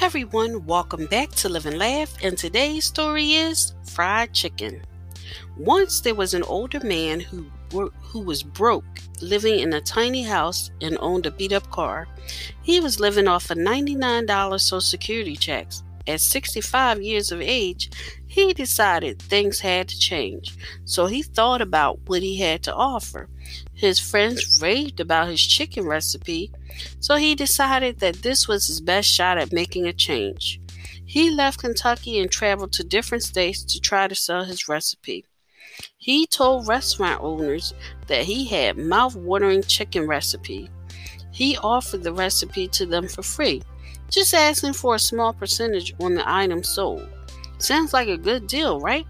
everyone, welcome back to Live and Laugh, and today's story is fried chicken. Once there was an older man who who was broke, living in a tiny house and owned a beat-up car. He was living off of $99 Social Security checks. At 65 years of age, he decided things had to change, so he thought about what he had to offer. His friends raved about his chicken recipe, so he decided that this was his best shot at making a change. He left Kentucky and traveled to different states to try to sell his recipe. He told restaurant owners that he had mouth-watering chicken recipe. He offered the recipe to them for free, just asking for a small percentage on the item sold. Sounds like a good deal, right?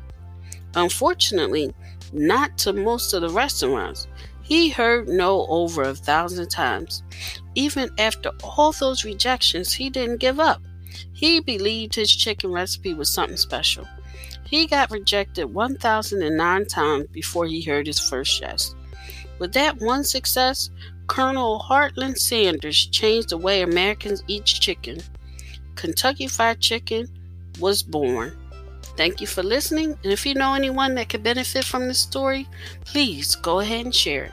Unfortunately, not to most of the restaurants. He heard no over a thousand times. Even after all those rejections, he didn't give up. He believed his chicken recipe was something special. He got rejected 1,009 times before he heard his first yes. With that one success, Colonel Harland Sanders changed the way Americans eat chicken. Kentucky Fried Chicken was born. Thank you for listening. And if you know anyone that could benefit from this story, please go ahead and share it.